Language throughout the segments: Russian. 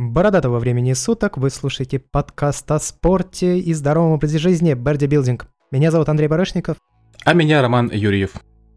Бородатого времени суток вы слушаете подкаст о спорте и здоровом образе жизни Берди Билдинг. Меня зовут Андрей Барышников. А меня Роман Юрьев.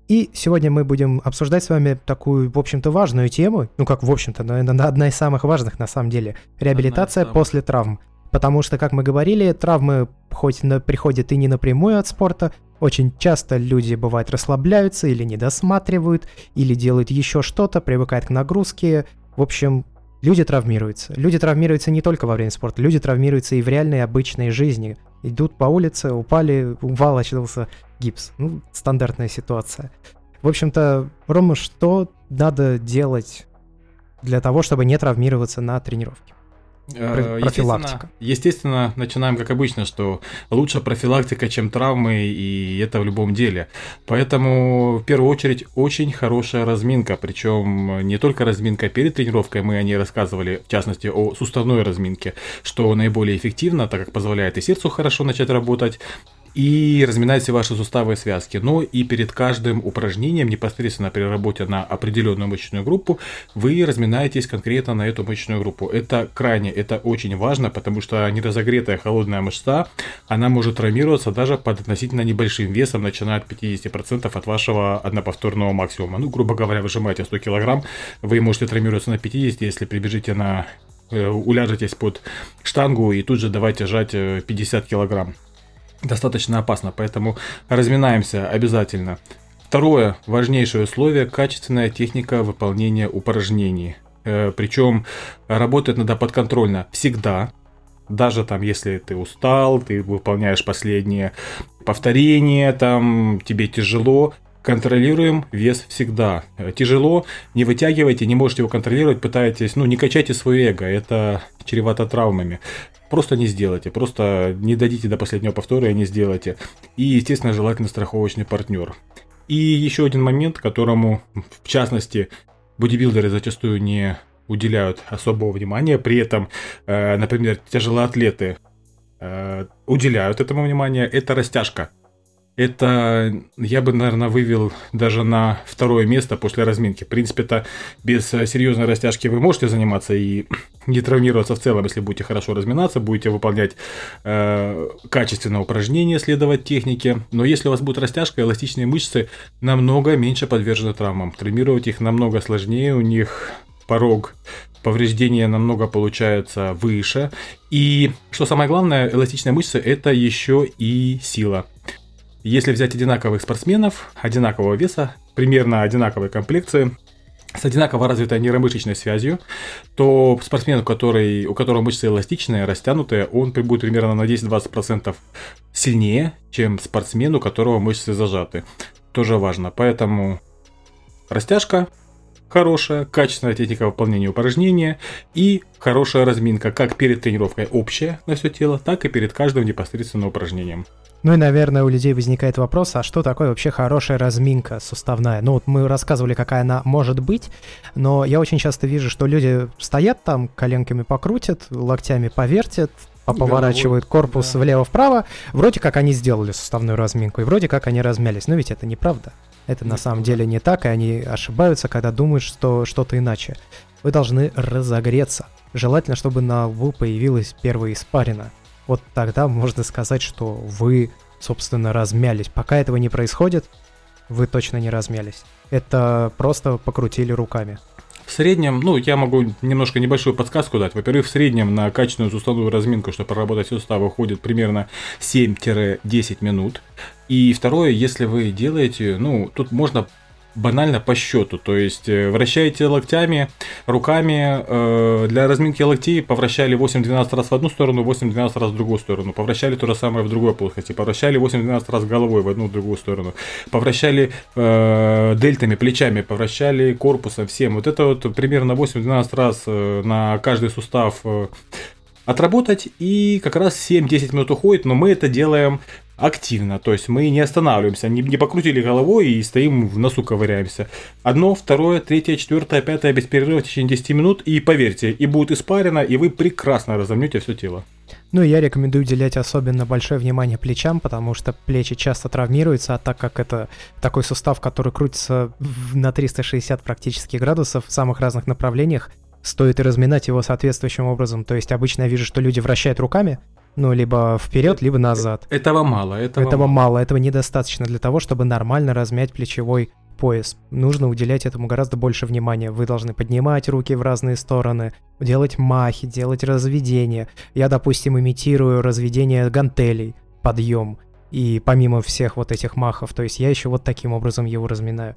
И сегодня мы будем обсуждать с вами такую, в общем-то, важную тему, ну как в общем-то, наверное, одна из самых важных на самом деле, реабилитация после травм. Потому что, как мы говорили, травмы хоть на, приходят и не напрямую от спорта, очень часто люди, бывает, расслабляются или не досматривают, или делают еще что-то, привыкают к нагрузке. В общем, люди травмируются. Люди травмируются не только во время спорта, люди травмируются и в реальной обычной жизни. Идут по улице, упали, упал, очнулся гипс. Ну, стандартная ситуация. В общем-то, Рома, что надо делать для того, чтобы не травмироваться на тренировке? Э, профилактика. Естественно, естественно, начинаем как обычно, что лучше профилактика, чем травмы, и это в любом деле. Поэтому, в первую очередь, очень хорошая разминка. Причем не только разминка перед тренировкой, мы о ней рассказывали, в частности, о суставной разминке, что наиболее эффективно, так как позволяет и сердцу хорошо начать работать, и разминайте ваши суставы и связки. Но и перед каждым упражнением, непосредственно при работе на определенную мышечную группу, вы разминаетесь конкретно на эту мышечную группу. Это крайне, это очень важно, потому что неразогретая холодная мышца, она может травмироваться даже под относительно небольшим весом, начиная от 50% от вашего одноповторного максимума. Ну, грубо говоря, выжимаете 100 кг, вы можете травмироваться на 50, если прибежите на э, уляжетесь под штангу и тут же давайте жать 50 э, килограмм достаточно опасно, поэтому разминаемся обязательно. Второе важнейшее условие – качественная техника выполнения упражнений. Э, Причем работать надо подконтрольно всегда, даже там, если ты устал, ты выполняешь последние повторения, там тебе тяжело, контролируем вес всегда. Э, тяжело, не вытягивайте, не можете его контролировать, пытаетесь, ну, не качайте свое эго, это чревато травмами. Просто не сделайте, просто не дадите до последнего повтора и не сделайте. И, естественно, желательно страховочный партнер. И еще один момент, которому, в частности, бодибилдеры зачастую не уделяют особого внимания, при этом, э, например, тяжелоатлеты э, уделяют этому внимание, это растяжка. Это я бы, наверное, вывел даже на второе место после разминки. В принципе, это без серьезной растяжки вы можете заниматься и не травмироваться в целом, если будете хорошо разминаться, будете выполнять э, качественное упражнение, следовать технике. Но если у вас будет растяжка, эластичные мышцы намного меньше подвержены травмам. Травмировать их намного сложнее, у них порог повреждения намного получается выше. И что самое главное, эластичная мышца это еще и сила. Если взять одинаковых спортсменов, одинакового веса, примерно одинаковой комплекции, с одинаково развитой нейромышечной связью, то спортсмен, который, у которого мышцы эластичные, растянутые, он будет примерно на 10-20% сильнее, чем спортсмен, у которого мышцы зажаты. Тоже важно. Поэтому растяжка, хорошая, качественная техника выполнения упражнения и хорошая разминка как перед тренировкой общая на все тело, так и перед каждым непосредственно упражнением. Ну и, наверное, у людей возникает вопрос, а что такое вообще хорошая разминка суставная? Ну вот мы рассказывали, какая она может быть, но я очень часто вижу, что люди стоят там, коленками покрутят, локтями повертят, поворачивают корпус да. влево-вправо, вроде как они сделали суставную разминку, и вроде как они размялись. Но ведь это неправда. Это на самом деле не так, и они ошибаются, когда думают, что что-то иначе. Вы должны разогреться. Желательно, чтобы на лбу появилась первая испарина вот тогда можно сказать, что вы, собственно, размялись. Пока этого не происходит, вы точно не размялись. Это просто покрутили руками. В среднем, ну, я могу немножко небольшую подсказку дать. Во-первых, в среднем на качественную суставную разминку, чтобы проработать суставы, уходит примерно 7-10 минут. И второе, если вы делаете, ну, тут можно банально по счету. То есть э, вращаете локтями, руками. Э, для разминки локтей повращали 8-12 раз в одну сторону, 8-12 раз в другую сторону. Повращали то же самое в другой плоскости. Повращали 8-12 раз головой в одну в другую сторону. Повращали э, дельтами, плечами, повращали корпусом, всем. Вот это вот примерно 8-12 раз э, на каждый сустав э, отработать, и как раз 7-10 минут уходит, но мы это делаем активно, то есть мы не останавливаемся, не, не покрутили головой и стоим в носу ковыряемся. Одно, второе, третье, четвертое, пятое без перерыва в течение 10 минут, и поверьте, и будет испарено, и вы прекрасно разомнете все тело. Ну, я рекомендую уделять особенно большое внимание плечам, потому что плечи часто травмируются, а так как это такой сустав, который крутится на 360 практически градусов в самых разных направлениях, стоит и разминать его соответствующим образом. То есть обычно я вижу, что люди вращают руками, ну, либо вперед, либо назад. Этого мало. Этого, этого мало. мало. Этого недостаточно для того, чтобы нормально размять плечевой пояс. Нужно уделять этому гораздо больше внимания. Вы должны поднимать руки в разные стороны, делать махи, делать разведение. Я, допустим, имитирую разведение гантелей, подъем. И помимо всех вот этих махов, то есть я еще вот таким образом его разминаю.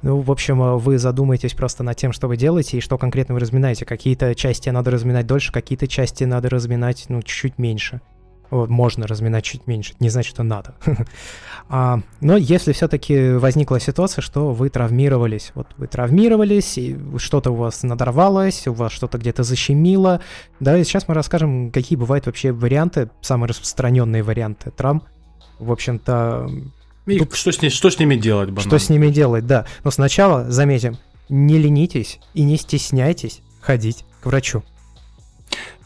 Ну, в общем, вы задумаетесь просто над тем, что вы делаете и что конкретно вы разминаете. Какие-то части надо разминать дольше, какие-то части надо разминать, ну, чуть-чуть меньше. Вот, можно разминать чуть меньше, не значит, что надо. а, но если все-таки возникла ситуация, что вы травмировались, вот вы травмировались, и что-то у вас надорвалось, у вас что-то где-то защемило, да, и сейчас мы расскажем, какие бывают вообще варианты, самые распространенные варианты травм, в общем-то... И тут... что, с ней, что с ними делать? Банально? Что с ними делать, да. Но сначала, заметим, не ленитесь и не стесняйтесь ходить к врачу.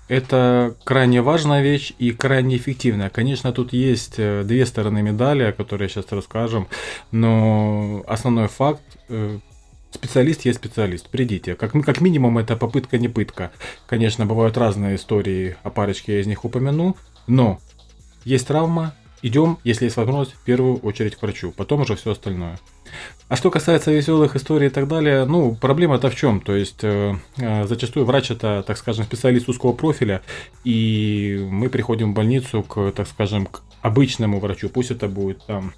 Это крайне важная вещь и крайне эффективная. Конечно, тут есть э, две стороны медали, о которой сейчас расскажем, но основной факт э, специалист есть специалист. Придите. Как, как минимум, это попытка не пытка. Конечно, бывают разные истории, о парочке я из них упомяну, но есть травма, идем, если есть возможность, в первую очередь к врачу, потом уже все остальное. А что касается веселых историй и так далее, ну, проблема-то в чем? То есть, э, э, зачастую врач это, так скажем, специалист узкого профиля, и мы приходим в больницу к, так скажем, к обычному врачу, пусть это будет там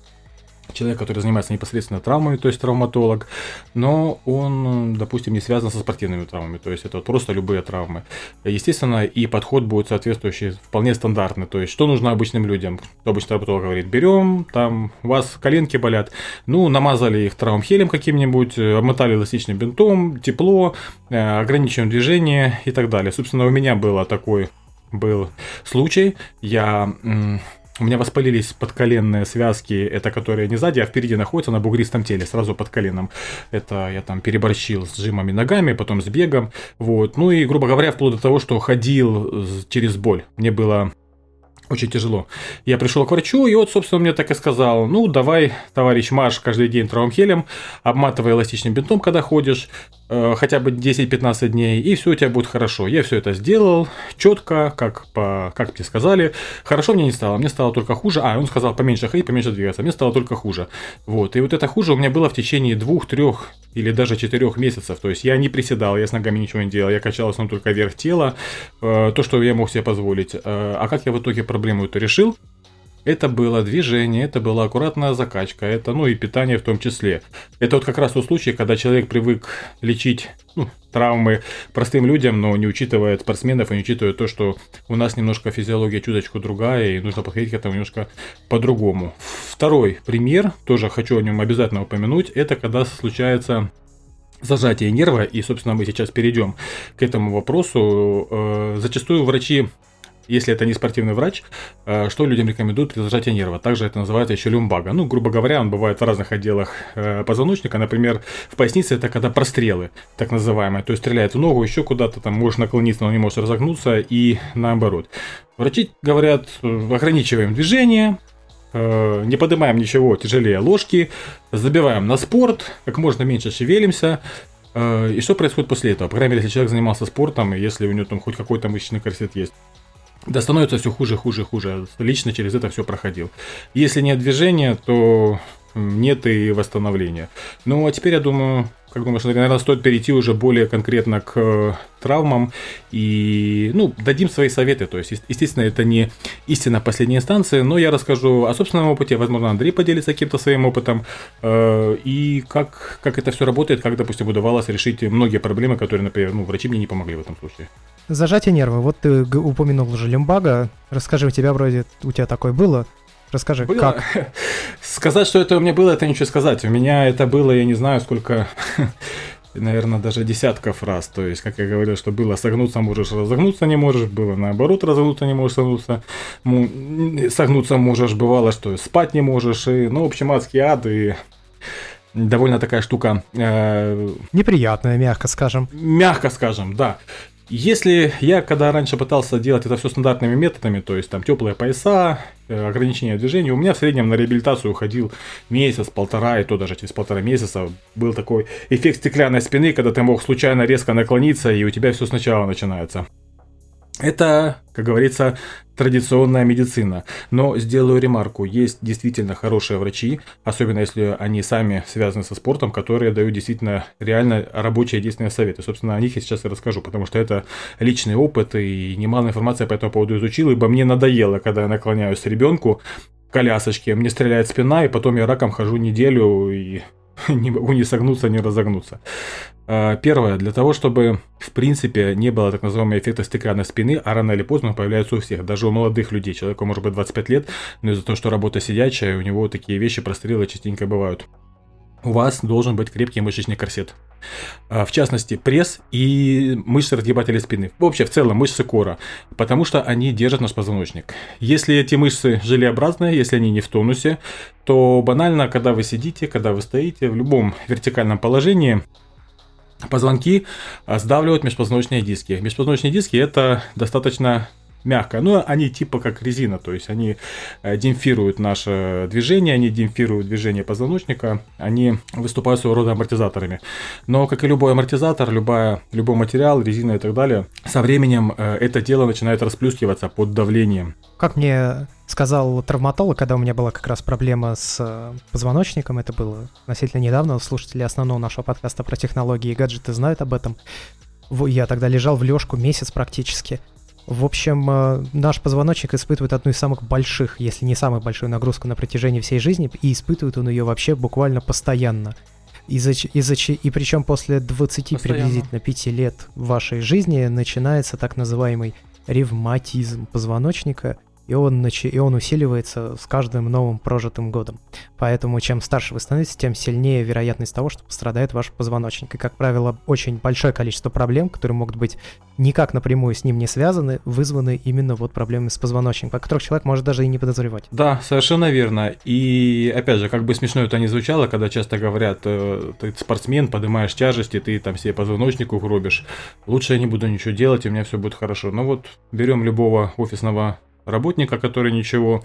человек, который занимается непосредственно травмами, то есть травматолог, но он, допустим, не связан со спортивными травмами, то есть это просто любые травмы. Естественно, и подход будет соответствующий, вполне стандартный, то есть что нужно обычным людям? Обычный травматолог говорит, берем, там, у вас коленки болят, ну, намазали их травмхелем каким-нибудь, обмотали эластичным бинтом, тепло, э, ограничиваем движение и так далее. Собственно, у меня было такой был случай, я у меня воспалились подколенные связки, это которые не сзади, а впереди находятся на бугристом теле, сразу под коленом. Это я там переборщил с жимами ногами, потом с бегом. Вот. Ну и, грубо говоря, вплоть до того, что ходил через боль. Мне было очень тяжело. Я пришел к врачу, и вот, собственно, мне так и сказал, ну, давай, товарищ Маш, каждый день травмхелем, обматывай эластичным бинтом, когда ходишь, э, хотя бы 10-15 дней, и все у тебя будет хорошо. Я все это сделал четко, как, по, как мне сказали. Хорошо мне не стало, мне стало только хуже. А, он сказал, поменьше ходить, поменьше двигаться, мне стало только хуже. Вот, и вот это хуже у меня было в течение двух, трех или даже четырех месяцев. То есть я не приседал, я с ногами ничего не делал, я качал основном только вверх тела, э, то, что я мог себе позволить. Э, а как я в итоге проблему эту решил? Это было движение, это была аккуратная закачка, это, ну и питание в том числе. Это вот как раз тот случай, когда человек привык лечить ну, травмы простым людям, но не учитывая спортсменов и не учитывая то, что у нас немножко физиология чуточку другая, и нужно подходить к этому немножко по-другому. Второй пример, тоже хочу о нем обязательно упомянуть, это когда случается зажатие нерва, и, собственно, мы сейчас перейдем к этому вопросу. Э, зачастую врачи если это не спортивный врач, э, что людям рекомендуют при зажатии нерва? Также это называется еще люмбага. Ну, грубо говоря, он бывает в разных отделах э, позвоночника. Например, в пояснице это когда прострелы, так называемые. То есть стреляет в ногу, еще куда-то там можешь наклониться, но не можешь разогнуться и наоборот. Врачи говорят, ограничиваем движение, э, не поднимаем ничего тяжелее ложки, забиваем на спорт, как можно меньше шевелимся, и что происходит после этого? По крайней мере, если человек занимался спортом, и если у него там хоть какой-то мышечный корсет есть. Да становится все хуже, хуже, хуже. Лично через это все проходил. Если нет движения, то нет и восстановления. Ну, а теперь, я думаю, как думаешь, наверное, стоит перейти уже более конкретно к э, травмам и, ну, дадим свои советы. То есть, естественно, это не истина последней инстанции, но я расскажу о собственном опыте, возможно, Андрей поделится каким-то своим опытом, э, и как, как это все работает, как, допустим, удавалось решить многие проблемы, которые, например, ну, врачи мне не помогли в этом случае. Зажатие нерва. Вот ты упомянул уже лимбага. Расскажи, у тебя вроде, у тебя такое было? Расскажи, было? как? Сказать, что это у меня было, это ничего сказать. У меня это было, я не знаю, сколько наверное, даже десятков раз. То есть, как я говорил, что было согнуться можешь, разогнуться не можешь, было наоборот, разогнуться не можешь, согнуться, согнуться можешь, бывало, что спать не можешь, и, ну, в общем, адский ад, и довольно такая штука... Э, Неприятная, мягко скажем. Мягко скажем, да. Если я, когда раньше пытался делать это все стандартными методами, то есть там теплые пояса, э, ограничения движения, у меня в среднем на реабилитацию уходил месяц, полтора, и то даже через полтора месяца был такой эффект стеклянной спины, когда ты мог случайно резко наклониться, и у тебя все сначала начинается. Это, как говорится, традиционная медицина. Но сделаю ремарку, есть действительно хорошие врачи, особенно если они сами связаны со спортом, которые дают действительно реально рабочие действенные советы. Собственно, о них я сейчас и расскажу, потому что это личный опыт и немало информации по этому поводу изучил, ибо мне надоело, когда я наклоняюсь ребенку колясочке, мне стреляет спина, и потом я раком хожу неделю и не могу ни согнуться, ни разогнуться. А, первое, для того, чтобы в принципе не было так называемого эффекта стеклянной спины, а рано или поздно он появляется у всех, даже у молодых людей. Человеку может быть 25 лет, но из-за того, что работа сидячая, у него такие вещи, прострелы частенько бывают. У вас должен быть крепкий мышечный корсет. А, в частности, пресс и мышцы разгибателя спины. Вообще, в целом, мышцы кора. Потому что они держат наш позвоночник. Если эти мышцы желеобразные, если они не в тонусе, то банально, когда вы сидите, когда вы стоите в любом вертикальном положении, позвонки а, сдавливают межпозвоночные диски. Межпозвоночные диски это достаточно мягко, но они типа как резина, то есть они э, демпфируют наше движение, они демпфируют движение позвоночника, они выступают своего рода амортизаторами. Но, как и любой амортизатор, любая, любой материал, резина и так далее, со временем э, это дело начинает расплюскиваться под давлением. Как мне сказал травматолог, когда у меня была как раз проблема с э, позвоночником, это было относительно недавно, слушатели основного нашего подкаста про технологии и гаджеты знают об этом. Я тогда лежал в лёжку месяц практически. В общем, э, наш позвоночник испытывает одну из самых больших, если не самую большую нагрузку на протяжении всей жизни, и испытывает он ее вообще буквально постоянно. Из-за, из-за, и причем после 20 постоянно. приблизительно 5 лет вашей жизни начинается так называемый ревматизм позвоночника, и он, начи... и он усиливается с каждым новым прожитым годом. Поэтому чем старше вы становитесь, тем сильнее вероятность того, что пострадает ваш позвоночник. И, как правило, очень большое количество проблем, которые могут быть никак напрямую с ним не связаны, вызваны именно вот проблемами с позвоночником, о которых человек может даже и не подозревать. Да, совершенно верно. И, опять же, как бы смешно это ни звучало, когда часто говорят, э, ты спортсмен, поднимаешь тяжести, ты там себе позвоночник угробишь, лучше я не буду ничего делать, и у меня все будет хорошо. Но вот берем любого офисного работника, который ничего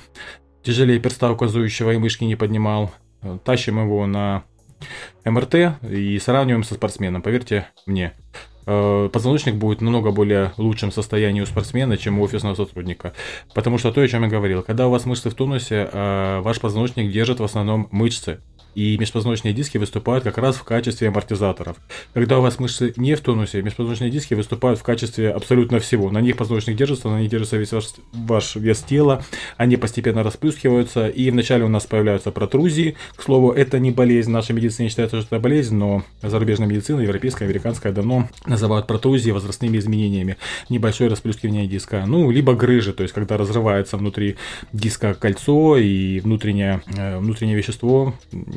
тяжелее перста указующего и мышки не поднимал. Тащим его на МРТ и сравниваем со спортсменом, поверьте мне. Э, позвоночник будет намного более лучшем состоянии у спортсмена, чем у офисного сотрудника. Потому что то, о чем я говорил, когда у вас мышцы в тонусе, э, ваш позвоночник держит в основном мышцы и межпозвоночные диски выступают как раз в качестве амортизаторов. Когда у вас мышцы не в тонусе, межпозвоночные диски выступают в качестве абсолютно всего. На них позвоночник держится, на них держится весь ваш, ваш вес тела, они постепенно расплюскиваются, и вначале у нас появляются протрузии. К слову, это не болезнь, в нашей медицине считается, что это болезнь, но зарубежная медицина, европейская, американская, давно называют протрузии возрастными изменениями. Небольшое расплюскивание диска, ну, либо грыжи, то есть когда разрывается внутри диска кольцо и внутреннее, э, внутреннее вещество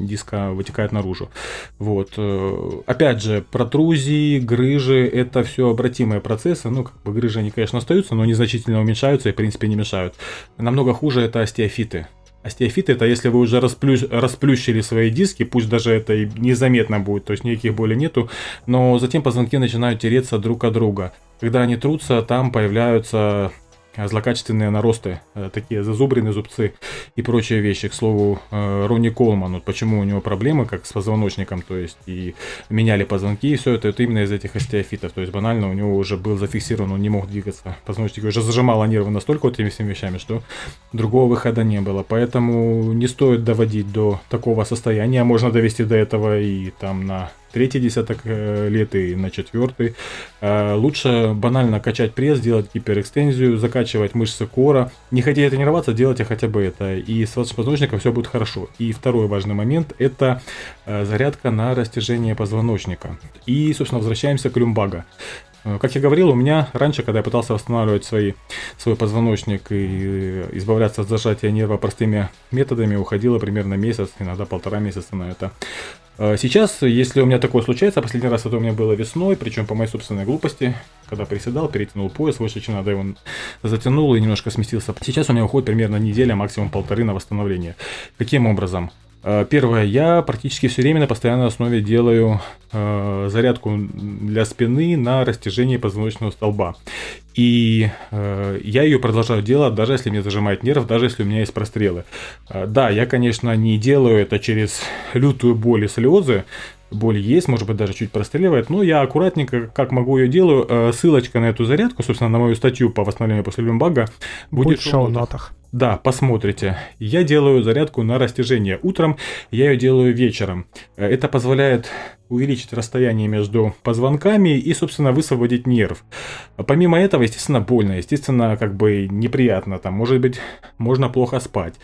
диска вытекает наружу. Вот. Э, опять же, протрузии, грыжи – это все обратимые процессы. Ну, как бы грыжи, они, конечно, остаются, но незначительно уменьшаются и, в принципе, не мешают. Намного хуже – это остеофиты. Остеофиты это если вы уже расплющ, расплющили свои диски, пусть даже это и незаметно будет, то есть никаких боли нету, но затем позвонки начинают тереться друг от друга. Когда они трутся, там появляются злокачественные наросты, э, такие зазубренные зубцы и прочие вещи. К слову, э, Ронни Колман, вот почему у него проблемы, как с позвоночником, то есть и меняли позвонки, и все это, это именно из этих остеофитов. То есть банально у него уже был зафиксирован, он не мог двигаться. Позвоночник уже зажимало нервы настолько вот этими всеми вещами, что другого выхода не было. Поэтому не стоит доводить до такого состояния. Можно довести до этого и там на третий десяток э, лет и на четвертый. Э, лучше банально качать пресс, делать гиперэкстензию, закачивать мышцы кора. Не хотите тренироваться, делайте хотя бы это. И с вашим позвоночником все будет хорошо. И второй важный момент – это э, зарядка на растяжение позвоночника. И, собственно, возвращаемся к люмбага. Как я говорил, у меня раньше, когда я пытался восстанавливать свои, свой позвоночник и избавляться от зажатия нерва простыми методами, уходило примерно месяц, иногда полтора месяца на это. А сейчас, если у меня такое случается, последний раз это у меня было весной, причем по моей собственной глупости, когда приседал, перетянул пояс выше, чем надо, его затянул и немножко сместился. Сейчас у меня уходит примерно неделя, максимум полторы на восстановление. Каким образом? Э, первое, я практически все время на постоянной основе делаю э, зарядку для спины на растяжении позвоночного столба. И э, я ее продолжаю делать, даже если мне зажимает нерв, даже если у меня есть прострелы. Э, да, я, конечно, не делаю это через лютую боль и слезы, боль есть, может быть, даже чуть простреливает, но я аккуратненько, как могу, ее делаю. Э, ссылочка на эту зарядку, собственно, на мою статью по восстановлению после люмбага будет, будет в шоу-нотах. Да, посмотрите. Я делаю зарядку на растяжение утром, я ее делаю вечером. Э, это позволяет увеличить расстояние между позвонками и, собственно, высвободить нерв. Помимо этого, естественно, больно, естественно, как бы неприятно, там, может быть, можно плохо спать.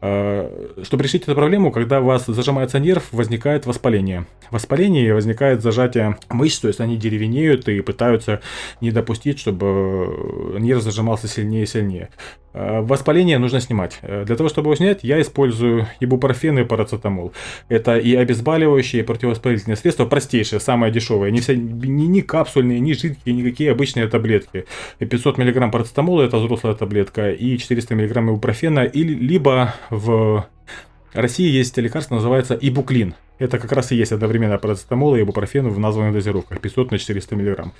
Э, чтобы решить эту проблему, когда у вас зажимается нерв, возникает воспаление. Воспаление возникает зажатие мышц, то есть они деревенеют и пытаются не допустить, чтобы нерв зажимался сильнее и сильнее. Э, воспаление нужно снимать. Э, для того, чтобы его снять, я использую ибупрофен и парацетамол. Это и обезболивающие, и противовоспалительные средства, простейшие, самые дешевые. Не, вся, не, не капсульные, не жидкие, никакие обычные таблетки. 500 мг парацетамола, это взрослая таблетка, и 400 мг ибупрофена, или, либо в России есть лекарство, называется ибуклин. Это как раз и есть одновременно парацетамол и ибупрофен в названных дозировках 500 на 400 мг.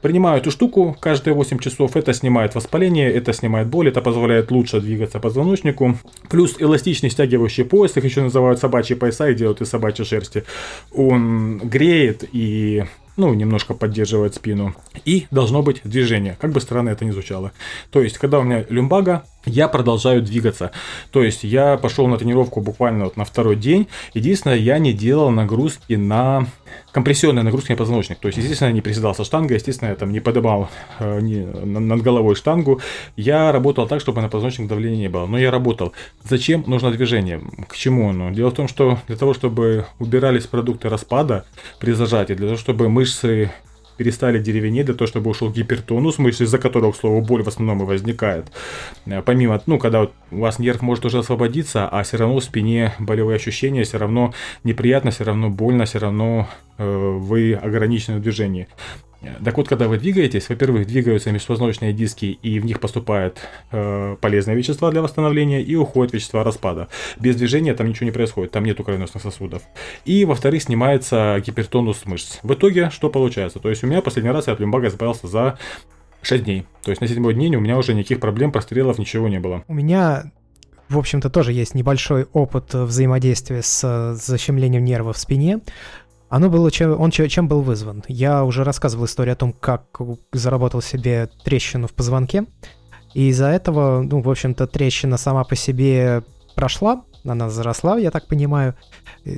Принимаю эту штуку каждые 8 часов, это снимает воспаление, это снимает боль, это позволяет лучше двигаться позвоночнику. Плюс эластичный стягивающий пояс, их еще называют собачьи пояса и делают из собачьей шерсти. Он греет и ну, немножко поддерживает спину. И должно быть движение, как бы странно это ни звучало. То есть, когда у меня люмбага, я продолжаю двигаться. То есть я пошел на тренировку буквально вот на второй день. Единственное, я не делал нагрузки на компрессионные нагрузки на позвоночник. То есть, естественно, не приседал со штангой, естественно, я там не поднимал э, не, над головой штангу. Я работал так, чтобы на позвоночник давления не было. Но я работал. Зачем нужно движение? К чему оно? Дело в том, что для того, чтобы убирались продукты распада при зажатии, для того, чтобы мышцы перестали деревенеть для того, чтобы ушел гипертонус мышц, из-за которого, к слову, боль в основном и возникает. Э, помимо, ну, когда вот у вас нерв может уже освободиться, а все равно в спине болевые ощущения, все равно неприятно, все равно больно, все равно э, вы ограничены в движении. Так вот, когда вы двигаетесь, во-первых, двигаются межпозвоночные диски, и в них поступают э, полезные вещества для восстановления, и уходят вещества распада. Без движения там ничего не происходит, там нету кровеносных сосудов. И, во-вторых, снимается гипертонус мышц. В итоге, что получается? То есть, у меня последний раз я от люмбага избавился за 6 дней. То есть, на седьмой день у меня уже никаких проблем, прострелов, ничего не было. У меня в общем-то, тоже есть небольшой опыт взаимодействия с защемлением нерва в спине. Оно было чем, он чем был вызван? Я уже рассказывал историю о том, как заработал себе трещину в позвонке. И из-за этого, ну, в общем-то, трещина сама по себе прошла, она заросла, я так понимаю.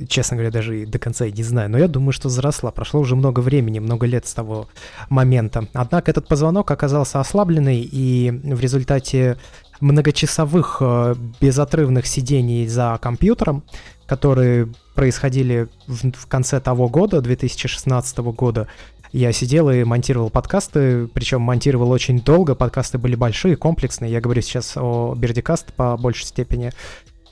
Честно говоря, даже до конца и не знаю, но я думаю, что заросла. Прошло уже много времени, много лет с того момента. Однако этот позвонок оказался ослабленный, и в результате многочасовых э, безотрывных сидений за компьютером, которые происходили в, в конце того года, 2016 года, я сидел и монтировал подкасты, причем монтировал очень долго, подкасты были большие, комплексные. Я говорю сейчас о Бердикаст по большей степени.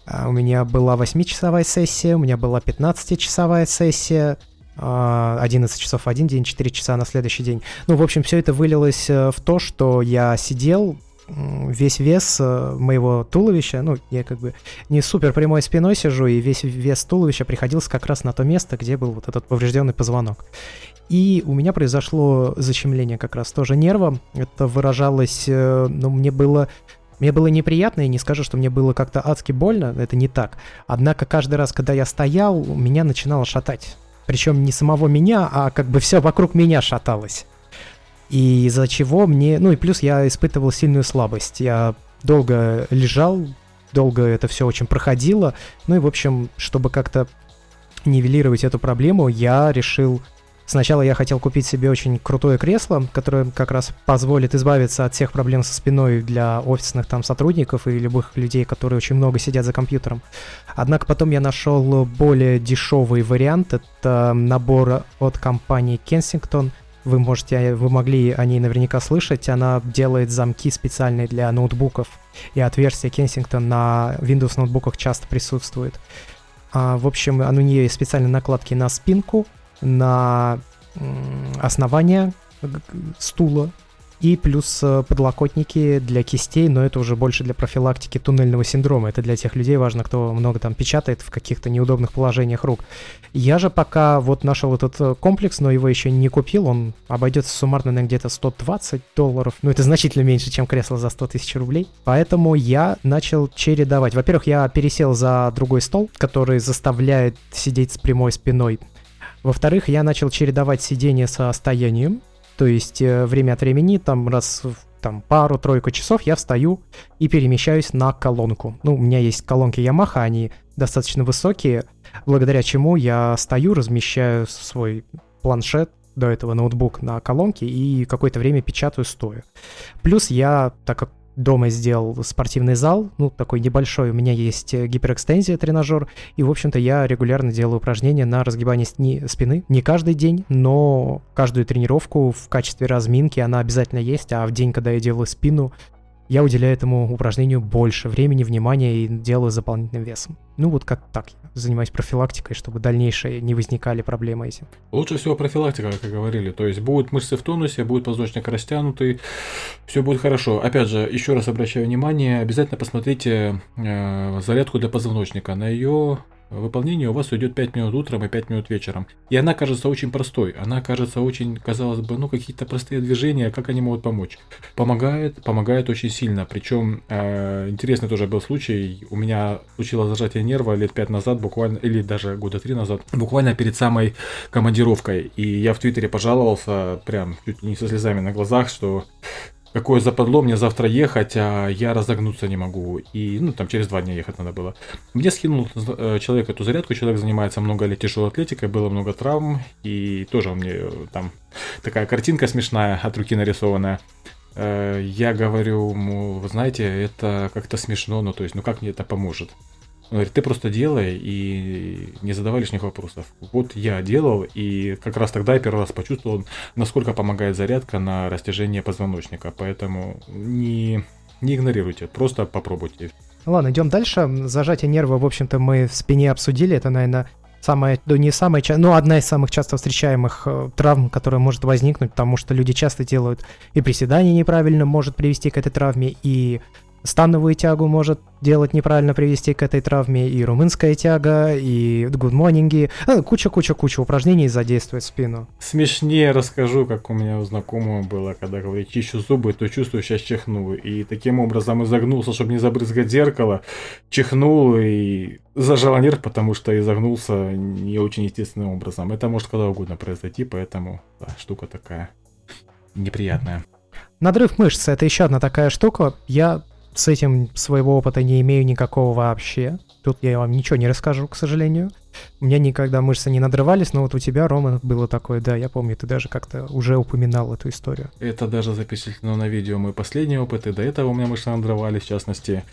А, у меня была 8-часовая сессия, у меня была 15-часовая сессия, 11 а, часов один день, 4 часа на следующий день. Ну, в общем, все это вылилось э, в то, что я сидел, весь вес э, моего туловища, ну, я как бы не супер прямой спиной сижу, и весь вес туловища приходился как раз на то место, где был вот этот поврежденный позвонок. И у меня произошло защемление как раз тоже нерва. Это выражалось, э, ну, мне было мне было неприятно, и не скажу, что мне было как-то адски больно, это не так. Однако каждый раз, когда я стоял, меня начинало шатать. Причем не самого меня, а как бы все вокруг меня шаталось. И из-за чего мне... Ну и плюс я испытывал сильную слабость. Я долго лежал, долго это все очень проходило. Ну и, в общем, чтобы как-то нивелировать эту проблему, я решил... Сначала я хотел купить себе очень крутое кресло, которое как раз позволит избавиться от всех проблем со спиной для офисных там сотрудников и любых людей, которые очень много сидят за компьютером. Однако потом я нашел более дешевый вариант. Это набор от компании Kensington – вы можете, вы могли о ней наверняка слышать, она делает замки специальные для ноутбуков, и отверстие Kensington на Windows ноутбуках часто присутствует. А, в общем, у нее специальные накладки на спинку, на основание стула, И плюс э, подлокотники для кистей, но это уже больше для профилактики туннельного синдрома. Это для тех людей важно, кто много там печатает в каких-то неудобных положениях рук. Я же пока вот нашел этот э, комплекс, но его еще не купил. Он обойдется суммарно на где-то 120 долларов. Ну, это значительно меньше, чем кресло за 100 тысяч рублей. Поэтому я начал чередовать. Во-первых, я пересел за другой стол, который заставляет сидеть с прямой спиной. Во-вторых, я начал чередовать сидение со стоянием. То есть э, время от времени, там раз в там пару-тройку часов я встаю и перемещаюсь на колонку. Ну, у меня есть колонки Yamaha, они достаточно высокие, благодаря чему я стою, размещаю свой планшет, до этого ноутбук на колонке и какое-то время печатаю стоя. Плюс я, так как дома сделал спортивный зал, ну, такой небольшой, у меня есть э, гиперэкстензия, тренажер, и, в общем-то, я регулярно делаю упражнения на разгибание спины, не каждый день, но каждую тренировку в качестве разминки она обязательно есть, а в день, когда я делаю спину, я уделяю этому упражнению больше времени, внимания и делаю с дополнительным весом. Ну вот как так я занимаюсь профилактикой, чтобы дальнейшие не возникали проблемы эти. Лучше всего профилактика, как говорили. То есть будут мышцы в тонусе, будет позвоночник растянутый, все будет хорошо. Опять же, еще раз обращаю внимание, обязательно посмотрите э, зарядку для позвоночника. На ее выполнение у вас уйдет 5 минут утром и 5 минут вечером. И она кажется очень простой. Она кажется очень, казалось бы, ну какие-то простые движения, как они могут помочь. Помогает, помогает очень сильно. Причем э, интересный тоже был случай. У меня случилось зажатие нерва лет 5 назад, буквально, или даже года 3 назад, буквально перед самой командировкой. И я в Твиттере пожаловался, прям чуть не со слезами на глазах, что какое западло мне завтра ехать, а я разогнуться не могу. И, ну, там через два дня ехать надо было. Мне скинул э, человек эту зарядку, человек занимается много лет тяжелой атлетикой, было много травм, и тоже мне э, там такая картинка смешная от руки нарисованная. Э, я говорю, вы знаете, это как-то смешно, ну, то есть, ну, как мне это поможет? Он говорит, ты просто делай и не задавай лишних вопросов. Вот я делал, и как раз тогда я первый раз почувствовал, насколько помогает зарядка на растяжение позвоночника. Поэтому не, не игнорируйте, просто попробуйте. Ладно, идем дальше. Зажатие нерва, в общем-то, мы в спине обсудили. Это, наверное, самая, ну не самая, но одна из самых часто встречаемых э, травм, которая может возникнуть, потому что люди часто делают и приседания неправильно, может привести к этой травме, и становую тягу может делать неправильно привести к этой травме, и румынская тяга, и гудмонинги, куча-куча-куча упражнений задействует спину. Смешнее расскажу, как у меня у знакомого было, когда говорит, чищу зубы, то чувствую, сейчас чихну. И таким образом изогнулся, чтобы не забрызгать зеркало, чихнул и зажал нерв, потому что изогнулся не очень естественным образом. Это может когда угодно произойти, поэтому да, штука такая неприятная. Надрыв мышц — это еще одна такая штука. Я с этим своего опыта не имею никакого вообще. Тут я вам ничего не расскажу, к сожалению. У меня никогда мышцы не надрывались, но вот у тебя, Рома, было такое, да, я помню, ты даже как-то уже упоминал эту историю. Это даже записано на видео мой последний опыт, и до этого у меня мышцы надрывались, в частности,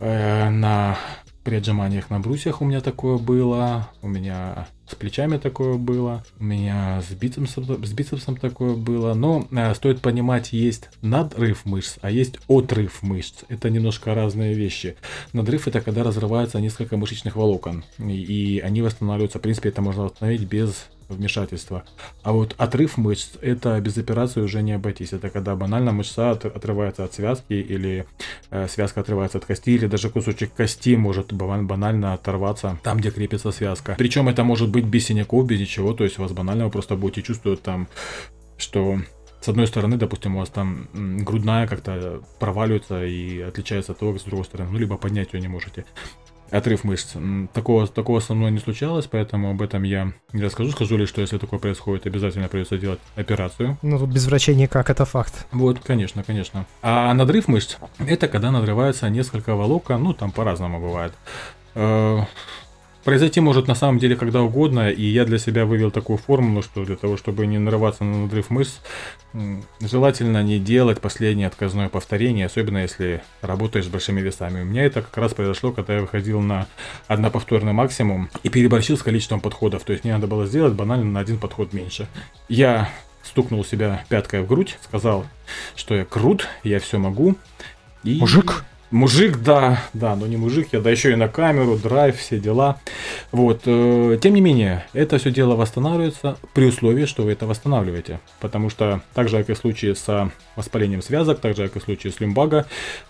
э, на при отжиманиях на брусьях у меня такое было, у меня с плечами такое было, у меня с бицепсом, с бицепсом такое было. Но э, стоит понимать, есть надрыв мышц, а есть отрыв мышц. Это немножко разные вещи. Надрыв это когда разрывается несколько мышечных волокон, и, и они восстанавливаются. В принципе, это можно восстановить без вмешательства. А вот отрыв мышц, это без операции уже не обойтись. Это когда банально мышца отрывается от связки, или э, связка отрывается от кости, или даже кусочек кости может банально оторваться там, где крепится связка. Причем это может быть без синяков, без ничего, то есть у вас банально вы просто будете чувствовать там, что с одной стороны, допустим, у вас там грудная как-то проваливается и отличается от того, как с другой стороны, ну, либо поднять ее не можете отрыв мышц. Такого, такого со мной не случалось, поэтому об этом я не расскажу. Скажу лишь, что если такое происходит, обязательно придется делать операцию. Ну, тут без врачей никак, это факт. Вот, конечно, конечно. А надрыв мышц, это когда надрывается несколько волокон, ну, там по-разному бывает. Произойти может на самом деле когда угодно, и я для себя вывел такую формулу, что для того, чтобы не нарываться на надрыв мышц, желательно не делать последнее отказное повторение, особенно если работаешь с большими весами. У меня это как раз произошло, когда я выходил на одноповторный максимум и переборщил с количеством подходов, то есть мне надо было сделать банально на один подход меньше. Я стукнул себя пяткой в грудь, сказал, что я крут, я все могу. И... Мужик! Мужик, да, да, но не мужик я, да еще и на камеру, драйв, все дела. Вот, э, тем не менее, это все дело восстанавливается при условии, что вы это восстанавливаете. Потому что, так же, как и в случае с воспалением связок, так же, как и в случае с люмбага,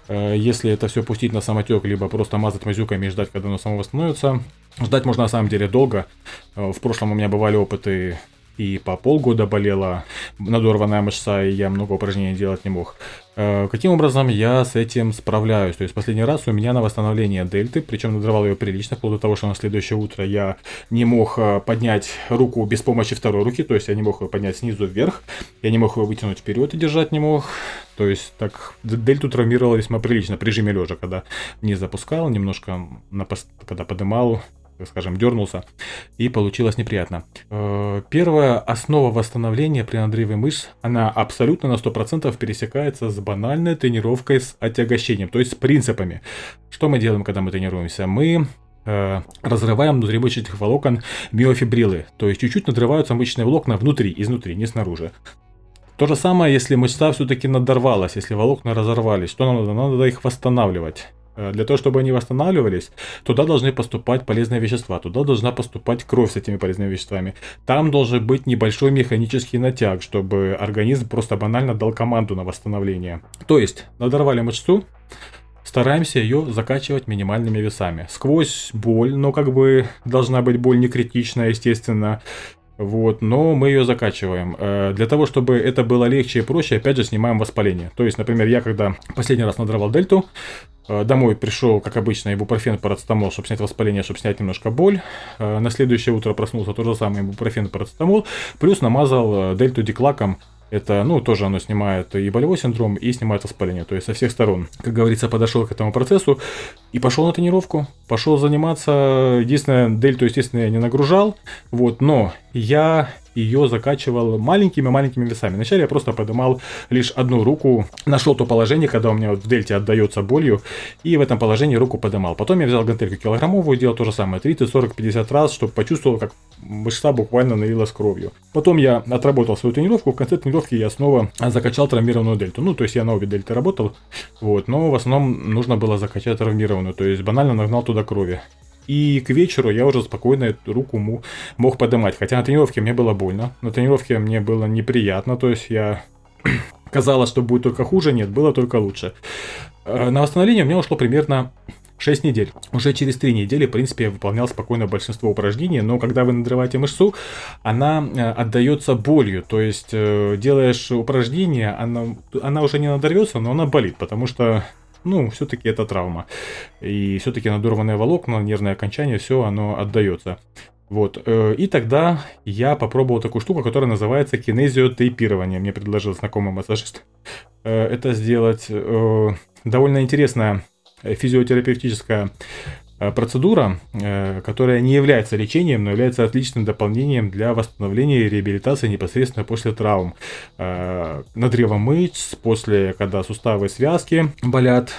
э, если это все пустить на самотек, либо просто мазать мазюками и ждать, когда оно само восстановится, ждать можно на самом деле долго. Э, в прошлом у меня бывали опыты и по полгода болела надорванная мышца, и я много упражнений делать не мог. Э, каким образом я с этим справляюсь? То есть последний раз у меня на восстановление дельты, причем надрывал ее прилично, вплоть до того, что на следующее утро я не мог э, поднять руку без помощи второй руки, то есть я не мог ее поднять снизу вверх, я не мог ее вытянуть вперед и держать не мог. То есть так дельту травмировал весьма прилично при жиме лежа, когда не запускал, немножко на, когда подымал, скажем, дернулся, и получилось неприятно. Э, первая основа восстановления при надрыве мышц, она абсолютно на 100% пересекается с банальной тренировкой с отягощением, то есть с принципами. Что мы делаем, когда мы тренируемся? Мы э, разрываем внутри мышечных волокон миофибрилы, то есть чуть-чуть надрываются мышечные волокна внутри, изнутри, не снаружи. То же самое, если мышца все-таки надорвалась, если волокна разорвались, что нам надо? Надо их восстанавливать. Э, для того, чтобы они восстанавливались, туда должны поступать полезные вещества, туда должна поступать кровь с этими полезными веществами. Там должен быть небольшой механический натяг, чтобы организм просто банально дал команду на восстановление. То есть, надорвали мышцу, стараемся ее закачивать минимальными весами. Сквозь боль, но как бы должна быть боль не критичная, естественно. Вот, но мы ее закачиваем. Э, для того, чтобы это было легче и проще, опять же, снимаем воспаление. То есть, например, я когда последний раз надрывал дельту, Э, домой пришел, как обычно, ибупрофен, парацетамол, чтобы снять воспаление, чтобы снять немножко боль. Э, на следующее утро проснулся то же самое ибупрофен, парацетамол. Плюс намазал дельту диклаком. Это, ну, тоже оно снимает и болевой синдром, и снимает воспаление. То есть со всех сторон, как говорится, подошел к этому процессу и пошел на тренировку. Пошел заниматься. Единственное, дельту, естественно, я не нагружал. Вот, но я ее закачивал маленькими-маленькими весами. Вначале я просто поднимал лишь одну руку, нашел то положение, когда у меня вот в дельте отдается болью, и в этом положении руку поднимал. Потом я взял гантельку килограммовую, делал то же самое, 30, 40, 50 раз, чтобы почувствовал, как мышца буквально налилась кровью. Потом я отработал свою тренировку, в конце тренировки я снова закачал травмированную дельту. Ну, то есть я на обе дельты работал, вот, но в основном нужно было закачать травмированную, то есть банально нагнал туда крови. И к вечеру я уже спокойно эту руку мог поднимать. Хотя на тренировке мне было больно. На тренировке мне было неприятно. То есть я... Казалось, что будет только хуже. Нет, было только лучше. Э, на восстановление у меня ушло примерно 6 недель. Уже через 3 недели, в принципе, я выполнял спокойно большинство упражнений, но когда вы надрываете мышцу, она э, отдается болью. То есть э, делаешь упражнение, она, она уже не надорвется, но она болит, потому что ну, все-таки это травма. И все-таки надорванное волокна, нервное окончание, все оно отдается. Вот. Э, и тогда я попробовал такую штуку, которая называется кинезиотейпирование. Мне предложил знакомый массажист э, это сделать. Э, довольно интересная физиотерапевтическая процедура, э, которая не является лечением, но является отличным дополнением для восстановления и реабилитации непосредственно после травм. Э, Надрыва мышц, после, когда суставы и связки болят,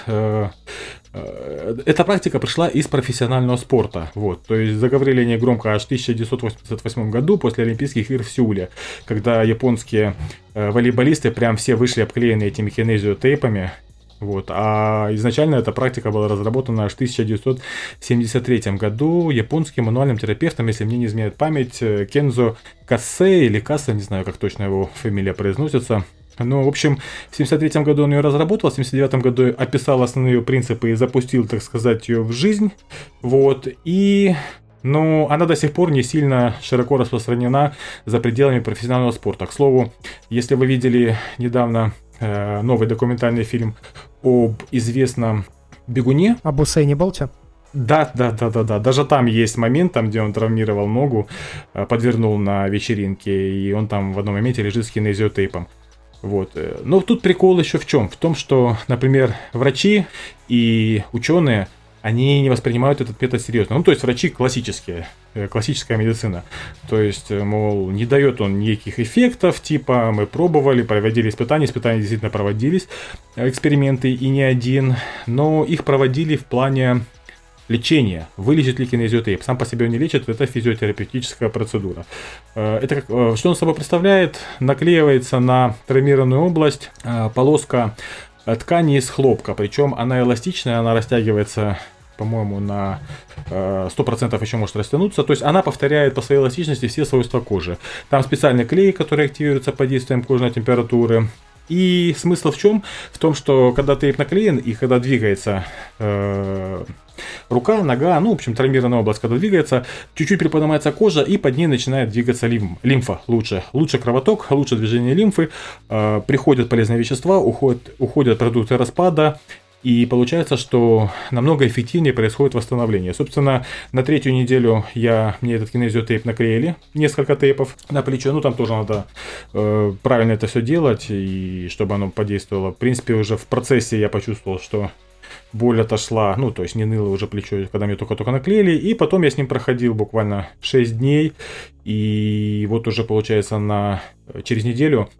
эта практика пришла из профессионального спорта. Вот. То есть заговорили они громко аж в 1988 году после Олимпийских игр в Сеуле, когда японские волейболисты прям все вышли обклеены этими кинезиотейпами, вот. А изначально эта практика была разработана аж в 1973 году японским мануальным терапевтом, если мне не изменяет память, э, Кензо Кассе или Касса, не знаю, как точно его фамилия произносится. Ну, в общем, в 73 году он ее разработал, в 79 году описал основные ее принципы и запустил, так сказать, ее в жизнь. Вот. И но она до сих пор не сильно широко распространена за пределами профессионального спорта. К слову, если вы видели недавно э, новый документальный фильм об известном бегуне. Об Усейне Болте? Да, да, да, да, да. Даже там есть момент, там, где он травмировал ногу, э, подвернул на вечеринке, и он там в одном моменте лежит с кинезиотейпом. Вот. Э, но тут прикол еще в чем? В том, что, например, врачи и ученые они не воспринимают этот метод серьезно. Ну, то есть врачи классические, классическая медицина. То есть, э, мол, не дает он никаких эффектов, типа мы пробовали, проводили испытания, испытания действительно проводились, э, эксперименты и не один, но их проводили в плане лечения. Вылечит ли кинезиотейп? Сам по себе он не лечит, это физиотерапевтическая процедура. Это как, что он собой представляет? Наклеивается на травмированную область полоска ткани из хлопка, причем она эластичная, она растягивается по-моему, на 100% еще может растянуться. То есть она повторяет по своей эластичности все свойства кожи. Там специальный клей, который активируется под действием кожной температуры. И смысл в чем? В том, что когда тейп наклеен и когда двигается э, рука, нога, ну, в общем, травмированная область, когда двигается, чуть-чуть приподнимается кожа, и под ней начинает двигаться лим, лимфа лучше. Лучше кровоток, лучше движение лимфы, э, приходят полезные вещества, уходят, уходят продукты распада, и получается, что намного эффективнее происходит восстановление. Собственно, на третью неделю я, мне этот кинезиотейп наклеили, несколько тейпов на плечо. Ну, там тоже надо э, правильно это все делать, и чтобы оно подействовало. В принципе, уже в процессе я почувствовал, что боль отошла, ну, то есть не ныло уже плечо, когда мне только-только наклеили, и потом я с ним проходил буквально 6 дней, и вот уже, получается, на через неделю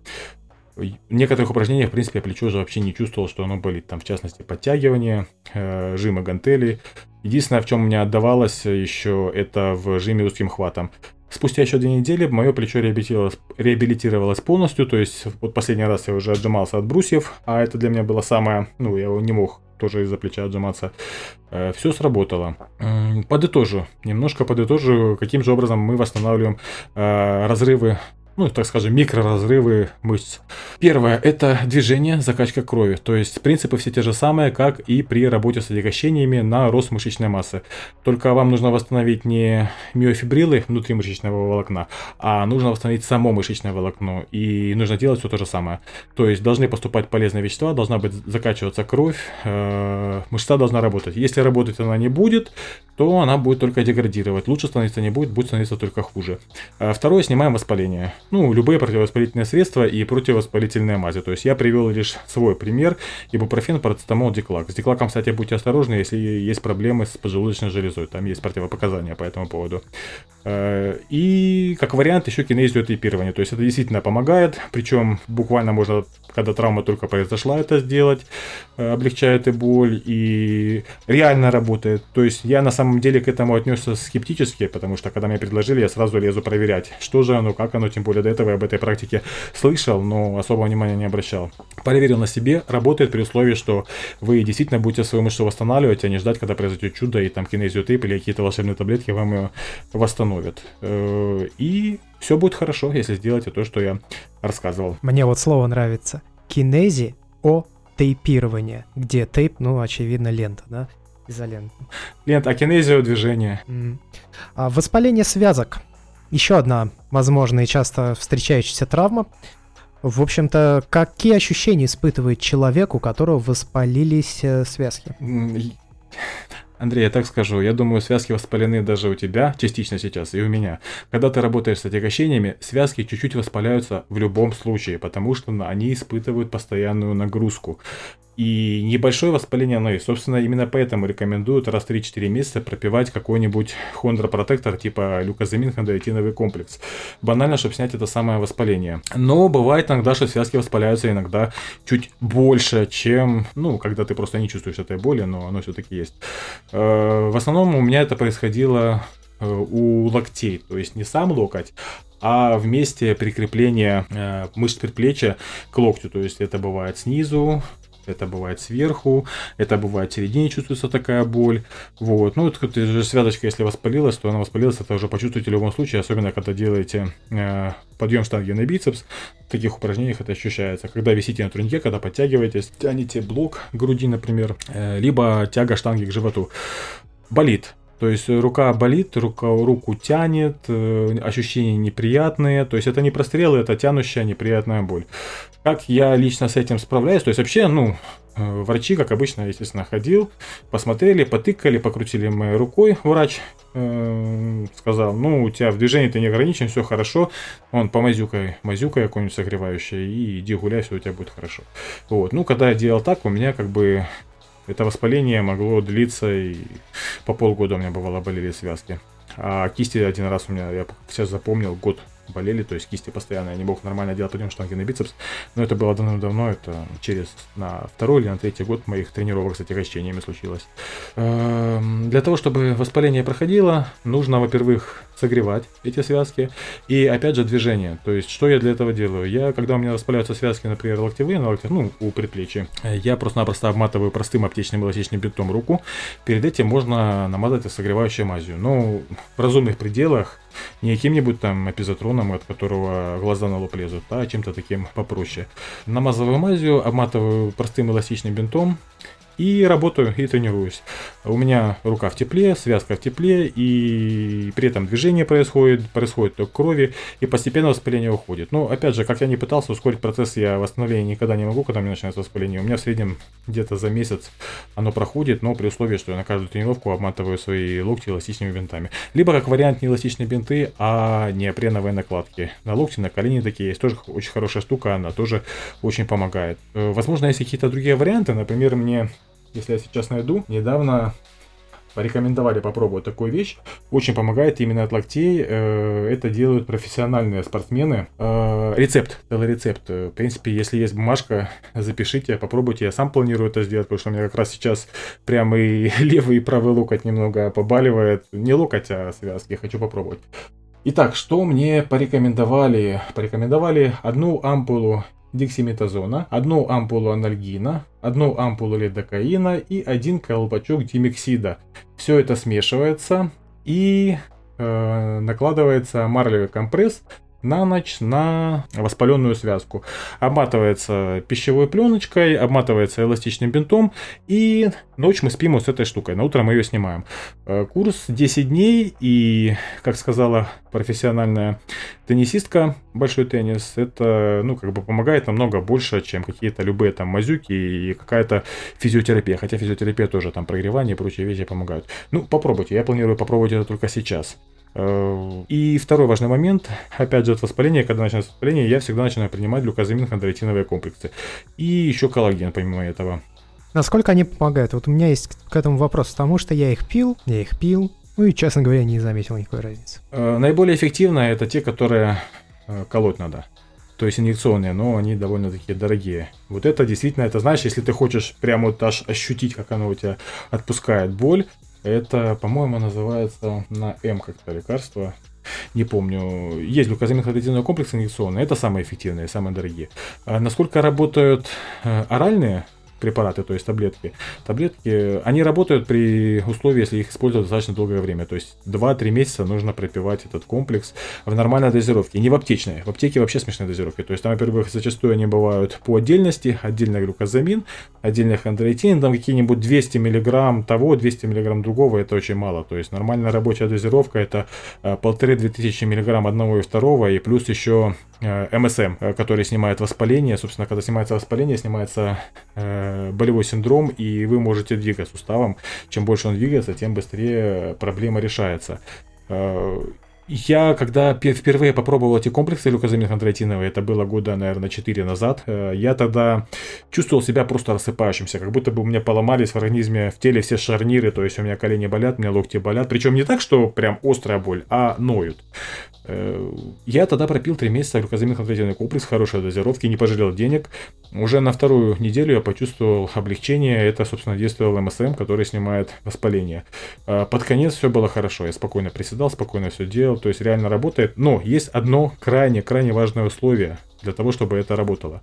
в некоторых упражнениях, в принципе, я плечо уже вообще не чувствовал, что оно болит. Там, в частности, подтягивание, э, жимы гантелей. Единственное, в чем мне отдавалось еще, это в жиме узким хватом. Спустя еще две недели мое плечо реабилитировалось, реабилитировалось полностью, то есть вот последний раз я уже отжимался от брусьев, а это для меня было самое, ну, я не мог тоже из-за плеча отжиматься. Э, Все сработало. Подытожу, немножко подытожу, каким же образом мы восстанавливаем э, разрывы ну, так скажем, микроразрывы мышц. Первое – это движение, закачка крови. То есть принципы все те же самые, как и при работе с отягощениями на рост мышечной массы. Только вам нужно восстановить не миофибрилы внутри мышечного волокна, а нужно восстановить само мышечное волокно. И нужно делать все то же самое. То есть должны поступать полезные вещества, должна быть закачиваться кровь, э, мышца должна работать. Если работать она не будет, то она будет только деградировать. Лучше становиться не будет, будет становиться только хуже. А второе, снимаем воспаление. Ну, любые противовоспалительные средства и противовоспалительные мази. То есть я привел лишь свой пример. Ибупрофен, парацетамол, диклак. С диклаком, кстати, будьте осторожны, если есть проблемы с поджелудочной железой. Там есть противопоказания по этому поводу. А, и как вариант еще кинезиотейпирование. То есть это действительно помогает. Причем буквально можно, когда травма только произошла, это сделать. Э, облегчает и боль. И реально работает. То есть я на самом деле к этому отнесся скептически, потому что когда мне предложили, я сразу лезу проверять, что же оно, как оно, тем более до этого я об этой практике слышал, но особого внимания не обращал. Проверил на себе, работает при условии, что вы действительно будете свою мышцу восстанавливать, а не ждать, когда произойдет чудо, и там кинезиотейп или какие-то волшебные таблетки вам ее восстановят. Э, и все будет хорошо, если сделаете то, что я рассказывал. Мне вот слово нравится. Кинези о тейпирование, где тейп, ну, очевидно, лента, да? изолента. Лента, акинезио движения. Mm. А, воспаление связок. Еще одна возможная и часто встречающаяся травма. В общем-то, какие ощущения испытывает человек, у которого воспалились э, связки? Андрей, я так скажу, я думаю, связки воспалены даже у тебя, частично сейчас, и у меня. Когда ты работаешь с отягощениями, связки чуть-чуть воспаляются в любом случае, потому что они испытывают постоянную нагрузку. И небольшое воспаление есть. Собственно, именно поэтому рекомендуют раз в 3-4 месяца пропивать какой-нибудь хондропротектор типа люкозамин хондроитиновый комплекс. Банально, чтобы снять это самое воспаление. Но бывает иногда, что связки воспаляются иногда чуть больше, чем, ну, когда ты просто не чувствуешь этой боли, но оно все-таки есть. Э, в основном у меня это происходило э, у локтей, то есть не сам локоть, а вместе прикрепления э, мышц предплечья к локтю. То есть это бывает снизу, это бывает сверху, это бывает в середине чувствуется такая боль. Вот. Ну, это же связочка, если воспалилась, то она воспалилась, это уже почувствуете в любом случае, особенно когда делаете э, подъем штанги на бицепс. В таких упражнениях это ощущается. Когда висите на турнике, когда подтягиваетесь, тянете блок груди, например, э, либо тяга штанги к животу. Болит. То есть рука болит, рука, руку тянет, э, ощущения неприятные. То есть это не прострелы, это тянущая неприятная боль. Как я лично с этим справляюсь? То есть вообще, ну, э, врачи, как обычно, естественно, ходил, посмотрели, потыкали, покрутили моей рукой. Врач э, сказал, ну, у тебя в движении ты не ограничен, все хорошо. Он по мазюкой, мазюкой какой-нибудь согревающей, и иди гуляй, все у тебя будет хорошо. Вот. Ну, когда я делал так, у меня как бы это воспаление могло длиться и по полгода у меня бывало болели связки. А кисти один раз у меня, я сейчас запомнил, год болели, то есть кисти постоянно, я не мог нормально делать подъем штанги на бицепс, но это было давно-давно, это через на второй или на третий год моих тренировок с отягощениями случилось. Для того, чтобы воспаление проходило, нужно, во-первых, согревать эти связки и, опять же, движение. То есть, что я для этого делаю? Я, когда у меня воспаляются связки, например, локтевые, на локтях, ну, у предплечья, я просто-напросто обматываю простым аптечным эластичным бинтом руку. Перед этим можно намазать согревающей мазью. Но в разумных пределах не каким-нибудь там эпизотроном, от которого глаза на лоб лезут, а чем-то таким попроще. Намазываю мазью, обматываю простым эластичным бинтом, и работаю, и тренируюсь. У меня рука в тепле, связка в тепле, и при этом движение происходит, происходит ток крови, и постепенно воспаление уходит. Но, опять же, как я не пытался ускорить процесс, я восстановления никогда не могу, когда у меня начинается воспаление. У меня в среднем где-то за месяц оно проходит, но при условии, что я на каждую тренировку обматываю свои локти эластичными бинтами. Либо, как вариант, не эластичные бинты, а неопреновые накладки. На локти, на колени такие есть. Тоже очень хорошая штука, она тоже очень помогает. Э, возможно, есть какие-то другие варианты. Например, мне если я сейчас найду, недавно порекомендовали попробовать такую вещь. Очень помогает именно от локтей. Э, это делают профессиональные спортсмены. Э, рецепт, целый рецепт. В принципе, если есть бумажка, запишите, попробуйте. Я сам планирую это сделать, потому что у меня как раз сейчас прямо и левый и правый локоть немного побаливает. Не локоть, а связки. Хочу попробовать. Итак, что мне порекомендовали? Порекомендовали одну ампулу дексиметазона, одну ампулу анальгина, одну ампулу лидокаина и один колпачок димексида. Все это смешивается и э, накладывается марлевый компресс на ночь на воспаленную связку. Обматывается пищевой пленочкой, обматывается эластичным бинтом, и ночь мы спим вот с этой штукой. На утро мы ее снимаем. Э, курс 10 дней, и, как сказала профессиональная теннисистка, большой теннис, это, ну, как бы помогает намного больше, чем какие-то любые там мазюки и какая-то физиотерапия. Хотя физиотерапия тоже там прогревание и прочие вещи помогают. Ну, попробуйте. Я планирую попробовать это только сейчас. Э, и второй важный момент, опять же, от воспаления, когда начинается воспаление, я всегда начинаю принимать глюкозамин хондроитиновые комплексы. И еще коллаген, помимо этого. Насколько они помогают? Вот у меня есть к этому вопрос, потому что я их пил, я их пил, ну и, честно говоря, не заметил никакой разницы. Э, наиболее эффективно это те, которые э, колоть надо. То есть инъекционные, но они довольно-таки дорогие. Вот это действительно, это знаешь, если ты хочешь прямо вот аж ощутить, как оно у тебя отпускает боль, это, по-моему, называется на М как-то лекарство. Не помню. Есть глюкозамин комплекс инъекционный. Это самые эффективные, самые дорогие. А насколько работают э, оральные препараты, то есть таблетки. Таблетки, они работают при условии, если их использовать достаточно долгое время. То есть 2-3 месяца нужно пропивать этот комплекс в нормальной дозировке. Не в аптечной. В аптеке вообще смешные дозировки. То есть там, во-первых, зачастую они бывают по отдельности. Отдельно глюкозамин, отдельно хондроитин. Там какие-нибудь 200 миллиграмм того, 200 миллиграмм другого. Это очень мало. То есть нормальная рабочая дозировка это э, полторы-две тысячи миллиграмм одного и второго. И плюс еще Э, МСМ, э, который снимает воспаление. Собственно, когда снимается воспаление, снимается э, болевой синдром, и вы можете двигать суставом. Чем больше он двигается, тем быстрее проблема решается. Я, когда впервые попробовал эти комплексы люкозамин-хондроитиновые, это было года, наверное, 4 назад, я тогда чувствовал себя просто рассыпающимся, как будто бы у меня поломались в организме, в теле все шарниры, то есть у меня колени болят, у меня локти болят, причем не так, что прям острая боль, а ноют. Э, я тогда пропил 3 месяца глюкозамин концентративный комплекс, хорошей дозировки, не пожалел денег. Уже на вторую неделю я почувствовал облегчение. Это, собственно, действовал МСМ, который снимает воспаление. Э, под конец все было хорошо. Я спокойно приседал, спокойно все делал. То есть реально работает. Но есть одно крайне-крайне важное условие для того, чтобы это работало.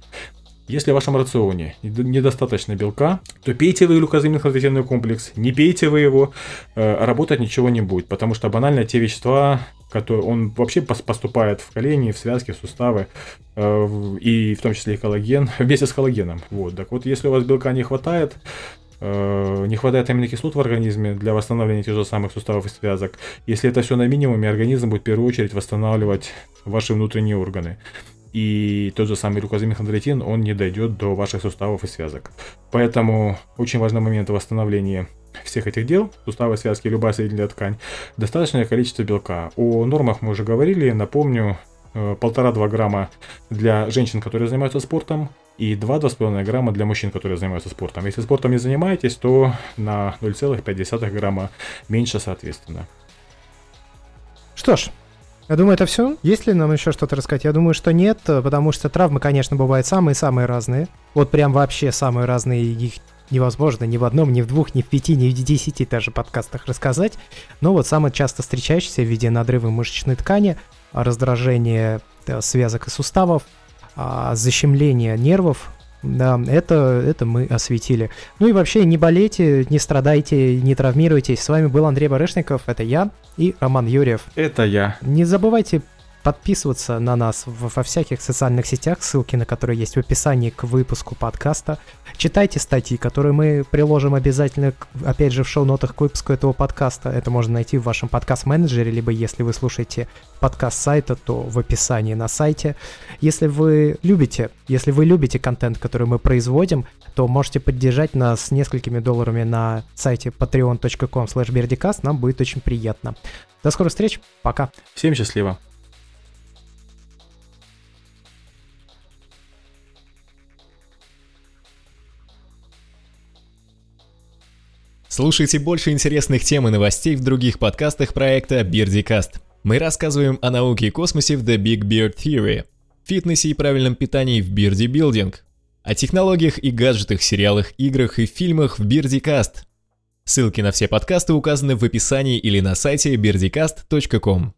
Если в вашем рационе недостаточно белка, то пейте вы глюкозамин комплекс, не пейте вы его, э, работать ничего не будет, потому что банально те вещества, который он вообще поступает в колени, в связки, в суставы, э, и в том числе и коллаген, вместе с коллагеном. Вот, так вот, если у вас белка не хватает, не хватает аминокислот в организме для восстановления тех же самых суставов и связок. Если это все на минимуме, организм будет в первую очередь восстанавливать ваши внутренние органы. И тот же самый глюкозамин он не дойдет до ваших суставов и связок. Поэтому очень важный момент восстановления всех этих дел, суставы, связки, любая соединительная ткань, достаточное количество белка. О нормах мы уже говорили, напомню, э, полтора-два грамма для женщин, которые занимаются спортом, и 2-2,5 грамма для мужчин, которые занимаются спортом. Если спортом не занимаетесь, то на 0,5 грамма меньше соответственно. Что ж, Я думаю, это все. Есть ли нам еще что-то рассказать? Я думаю, что нет, потому что травмы, конечно, бывают самые-самые разные. Вот прям вообще самые разные. Их невозможно ни в одном, ни в двух, ни в пяти, ни в десяти даже подкастах рассказать. Но вот самое часто встречающееся в виде надрыва мышечной ткани, раздражение э, связок и суставов, а, защемление нервов, да, это, это мы осветили. Ну и вообще не болейте, не страдайте, не травмируйтесь. С вами был Андрей Барышников, это я, и Роман Юрьев. Это я. Не забывайте подписываться на нас во всяких социальных сетях, ссылки на которые есть в описании к выпуску подкаста. Читайте статьи, которые мы приложим обязательно, опять же, в шоу-нотах к выпуску этого подкаста. Это можно найти в вашем подкаст-менеджере, либо если вы слушаете подкаст сайта, то в описании на сайте. Если вы любите, если вы любите контент, который мы производим, то можете поддержать нас несколькими долларами на сайте patreon.com нам будет очень приятно. До скорых встреч, пока. Всем счастливо. Слушайте больше интересных тем и новостей в других подкастах проекта BeardyCast. Мы рассказываем о науке и космосе в The Big Beard Theory, фитнесе и правильном питании в Beardy Building, о технологиях и гаджетах, сериалах, играх и фильмах в BeardyCast. Ссылки на все подкасты указаны в описании или на сайте beardycast.com.